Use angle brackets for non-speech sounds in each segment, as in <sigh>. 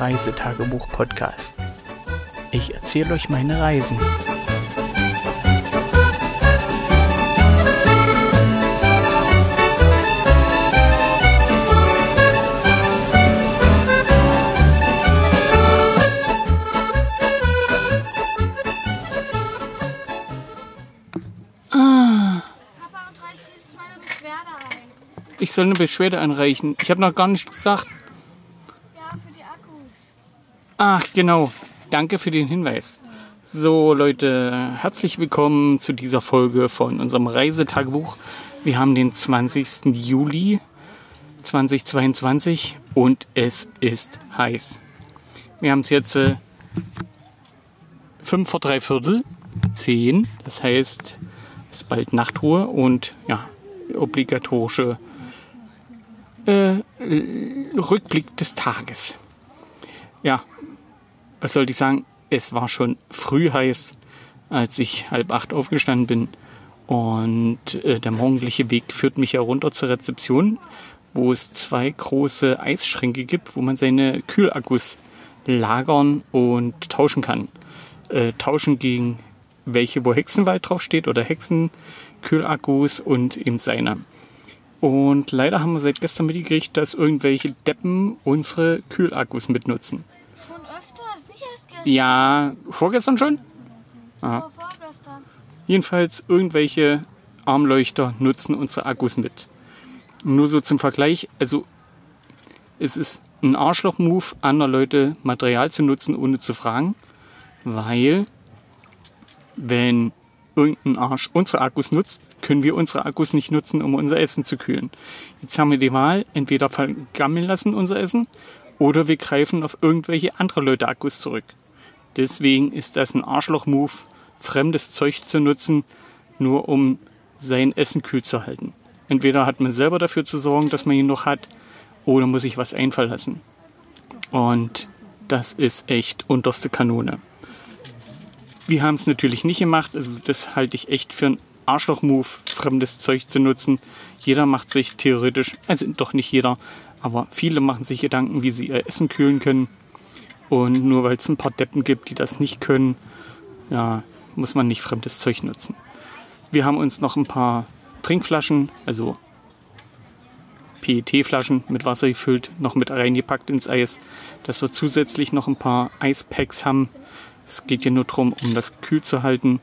Reisetagebuch-Podcast. Ich erzähle euch meine Reisen. Papa, und reicht dieses Mal eine Beschwerde ein. Ich soll eine Beschwerde einreichen. Ich habe noch gar nicht gesagt. Ja, für die Akkus. Ach, genau. Danke für den Hinweis. So, Leute, herzlich willkommen zu dieser Folge von unserem Reisetagebuch. Wir haben den 20. Juli 2022 und es ist heiß. Wir haben es jetzt äh, 5 vor 3 Viertel, 10. Das heißt, es ist bald Nachtruhe und ja, obligatorische äh, Rückblick des Tages. Ja, was sollte ich sagen? Es war schon früh heiß, als ich halb acht aufgestanden bin. Und äh, der morgendliche Weg führt mich herunter zur Rezeption, wo es zwei große Eisschränke gibt, wo man seine Kühlakkus lagern und tauschen kann. Äh, tauschen gegen welche, wo Hexenwald draufsteht oder Hexenkühlakkus und eben seine. Und leider haben wir seit gestern mitgekriegt, dass irgendwelche Deppen unsere Kühlakkus mitnutzen. Schon öfters, nicht erst gestern. Ja, vorgestern schon? Vorgestern. Jedenfalls irgendwelche Armleuchter nutzen unsere Akkus mit. Nur so zum Vergleich, also es ist ein Arschloch-Move, andere Leute Material zu nutzen, ohne zu fragen, weil wenn irgendein Arsch unsere Akkus nutzt, können wir unsere Akkus nicht nutzen, um unser Essen zu kühlen. Jetzt haben wir die Wahl, entweder vergammeln lassen unser Essen oder wir greifen auf irgendwelche andere Leute Akkus zurück. Deswegen ist das ein Arschloch-Move, fremdes Zeug zu nutzen, nur um sein Essen kühl zu halten. Entweder hat man selber dafür zu sorgen, dass man ihn noch hat, oder muss sich was einfallen lassen. Und das ist echt unterste Kanone. Wir haben es natürlich nicht gemacht, also das halte ich echt für einen Arschloch-Move, fremdes Zeug zu nutzen. Jeder macht sich theoretisch, also doch nicht jeder, aber viele machen sich Gedanken, wie sie ihr Essen kühlen können. Und nur weil es ein paar Deppen gibt, die das nicht können, ja, muss man nicht fremdes Zeug nutzen. Wir haben uns noch ein paar Trinkflaschen, also PET-Flaschen mit Wasser gefüllt, noch mit reingepackt ins Eis, dass wir zusätzlich noch ein paar Eispacks haben. Es geht ja nur darum, um das kühl zu halten.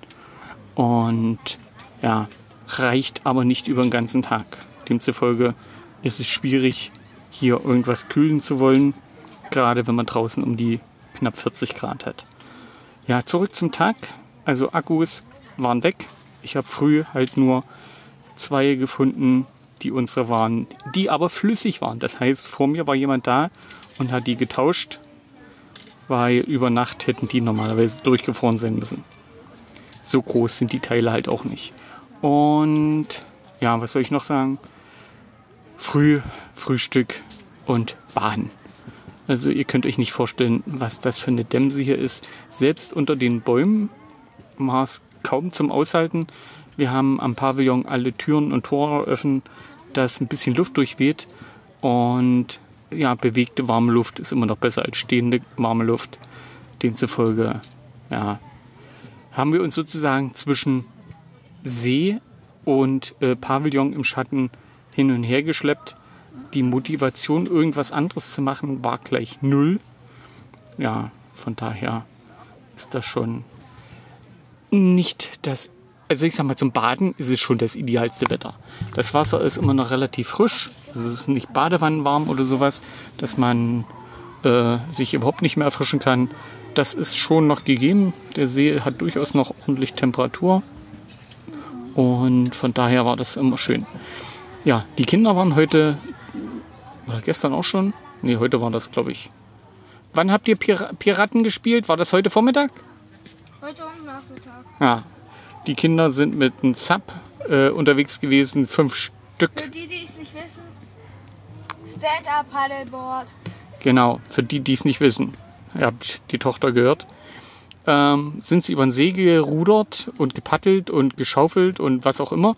Und ja, reicht aber nicht über den ganzen Tag. Demzufolge ist es schwierig, hier irgendwas kühlen zu wollen, gerade wenn man draußen um die knapp 40 Grad hat. Ja, zurück zum Tag. Also Akkus waren weg. Ich habe früh halt nur zwei gefunden, die unsere waren, die aber flüssig waren. Das heißt, vor mir war jemand da und hat die getauscht, weil über Nacht hätten die normalerweise durchgefroren sein müssen. So groß sind die Teile halt auch nicht. Und ja, was soll ich noch sagen? Früh, Frühstück und Bahn. Also ihr könnt euch nicht vorstellen, was das für eine Dämse hier ist. Selbst unter den Bäumen war es kaum zum Aushalten. Wir haben am Pavillon alle Türen und Tore offen, dass ein bisschen Luft durchweht. Und ja, bewegte warme Luft ist immer noch besser als stehende warme Luft. Demzufolge, ja, haben wir uns sozusagen zwischen See und äh, Pavillon im Schatten hin und her geschleppt. Die Motivation, irgendwas anderes zu machen, war gleich null. Ja, von daher ist das schon nicht das. Also ich sag mal, zum Baden ist es schon das idealste Wetter. Das Wasser ist immer noch relativ frisch. Es ist nicht badewannenwarm oder sowas, dass man äh, sich überhaupt nicht mehr erfrischen kann. Das ist schon noch gegeben. Der See hat durchaus noch ordentlich Temperatur. Und von daher war das immer schön. Ja, die Kinder waren heute, oder gestern auch schon? Nee, heute war das, glaube ich. Wann habt ihr Pir Piraten gespielt? War das heute Vormittag? Heute um Nachmittag. Ja. Die Kinder sind mit einem Sub äh, unterwegs gewesen, fünf Stück. Für die, die es nicht wissen, Stand-Up Paddleboard. Genau, für die, die es nicht wissen. Ihr habt die Tochter gehört. Ähm, sind sie über den See gerudert und gepaddelt und geschaufelt und was auch immer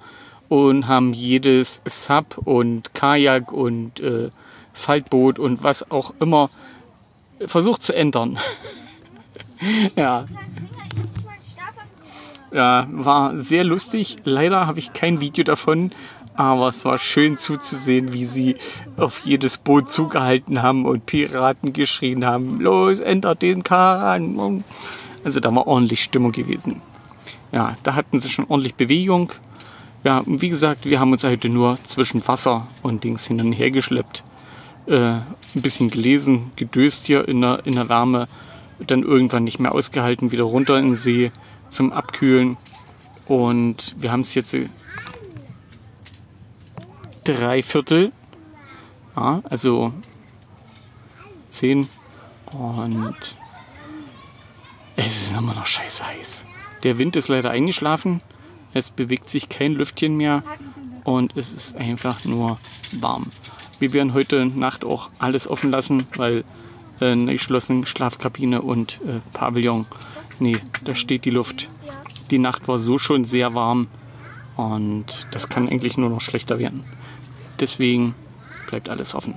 und haben jedes Sub und Kajak und äh, Faltboot und was auch immer versucht zu ändern. <laughs> ja. Ja, war sehr lustig. Leider habe ich kein Video davon, aber es war schön zuzusehen, wie sie auf jedes Boot zugehalten haben und Piraten geschrien haben, los, ändert den Kahn. Also da war ordentlich Stimmung gewesen. Ja, da hatten sie schon ordentlich Bewegung. Ja, und wie gesagt, wir haben uns heute nur zwischen Wasser und Dings hin und her geschleppt. Äh, ein bisschen gelesen, gedöst hier in der, in der Wärme, dann irgendwann nicht mehr ausgehalten, wieder runter in den See zum Abkühlen. Und wir haben es jetzt drei Viertel, ja, also zehn und es ist immer noch scheiße heiß. Der Wind ist leider eingeschlafen, es bewegt sich kein Lüftchen mehr und es ist einfach nur warm. Wir werden heute Nacht auch alles offen lassen, weil äh, geschlossen Schlafkabine und äh, Pavillon Nee, da steht die Luft. Die Nacht war so schon sehr warm und das kann eigentlich nur noch schlechter werden. Deswegen bleibt alles offen.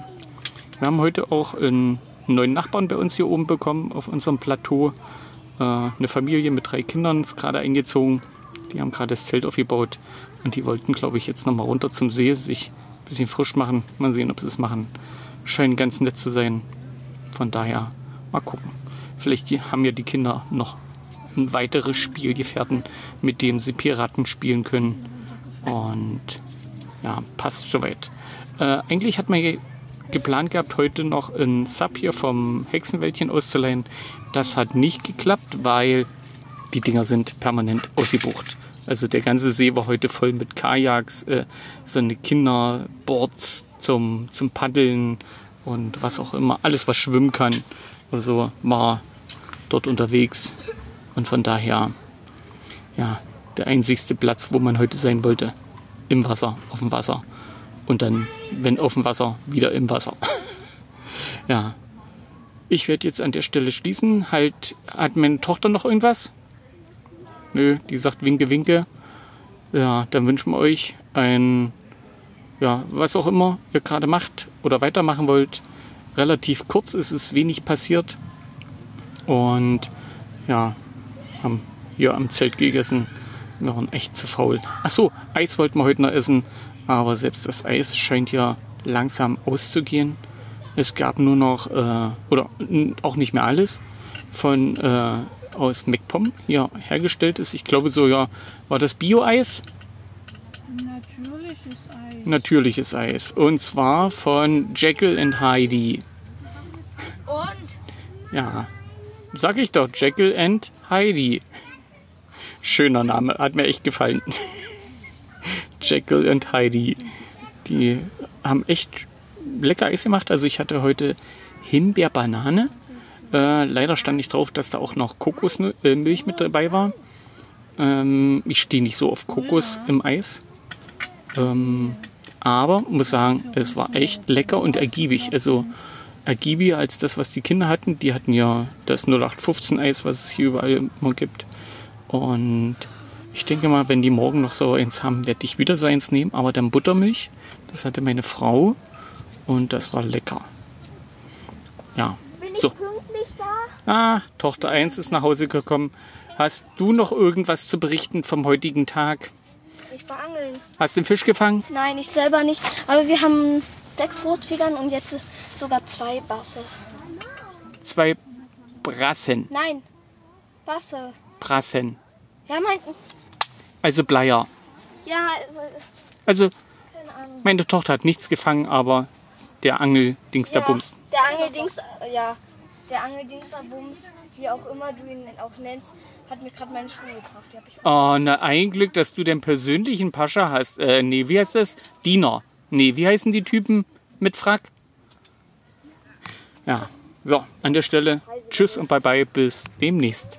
Wir haben heute auch einen neuen Nachbarn bei uns hier oben bekommen auf unserem Plateau. Äh, eine Familie mit drei Kindern ist gerade eingezogen. Die haben gerade das Zelt aufgebaut und die wollten, glaube ich, jetzt nochmal runter zum See, sich bisschen frisch machen. Mal sehen, ob sie es machen. Scheint ganz nett zu sein. Von daher mal gucken. Vielleicht haben ja die Kinder noch ein weiteres Spielgefährten, mit dem sie Piraten spielen können. Und ja, passt soweit. Äh, eigentlich hat man geplant gehabt, heute noch ein Sub hier vom Hexenwäldchen auszuleihen. Das hat nicht geklappt, weil die Dinger sind permanent ausgebucht. Also der ganze See war heute voll mit Kajaks, äh, so eine Kinderboards zum, zum Paddeln und was auch immer. Alles, was schwimmen kann. Also war dort unterwegs. Und von daher, ja, der einzigste Platz, wo man heute sein wollte. Im Wasser, auf dem Wasser. Und dann, wenn auf dem Wasser, wieder im Wasser. <laughs> ja. Ich werde jetzt an der Stelle schließen. Halt, hat meine Tochter noch irgendwas? Nö, die sagt Winke, Winke. Ja, dann wünschen wir euch ein, ja, was auch immer ihr gerade macht oder weitermachen wollt. Relativ kurz ist es wenig passiert. Und ja, haben hier am Zelt gegessen. Wir waren echt zu faul. Achso, Eis wollten wir heute noch essen, aber selbst das Eis scheint ja langsam auszugehen. Es gab nur noch, äh, oder auch nicht mehr alles, von äh, aus MacPom hier hergestellt ist. Ich glaube so, ja, war das Bio-Eis? Natürliches Eis. Natürliches Eis. Und zwar von Jekyll and Heidi. Und? Ja, sag ich doch, Jekyll and Heidi. Schöner Name, hat mir echt gefallen. <laughs> Jekyll und Heidi. Die haben echt lecker Eis gemacht. Also ich hatte heute Himbeer-Banane. Äh, leider stand nicht drauf, dass da auch noch Kokosmilch mit dabei war. Ähm, ich stehe nicht so auf Kokos im Eis. Ähm, aber muss sagen, es war echt lecker und ergiebig. Also ergiebiger als das, was die Kinder hatten. Die hatten ja das 0815 Eis, was es hier überall immer gibt. Und ich denke mal, wenn die morgen noch so eins haben, werde ich wieder so eins nehmen, aber dann Buttermilch. Das hatte meine Frau und das war lecker. Ja. Ich So. Da? Ah, Tochter 1 ist nach Hause gekommen. Hast du noch irgendwas zu berichten vom heutigen Tag? Ich war angeln. Hast du den Fisch gefangen? Nein, ich selber nicht. Aber wir haben sechs Rotfedern und jetzt sogar zwei Basse. Zwei Brassen. Nein, Basse. Brassen. Ja, mein. Also Bleier. Ja, also, Also keine Ahnung. meine Tochter hat nichts gefangen, aber der Angeldings ja, Bums. Der Angeldings, ja. Der Angeldings der Bums, wie auch immer du ihn auch nennst, hat mir gerade meine Schuhe gebracht. Oh, na ein Glück, dass du den persönlichen Pascha hast. Äh, nee, wie heißt das? Diener. Nee, wie heißen die Typen mit Frack? Ja, so, an der Stelle tschüss und bye bye, bis demnächst.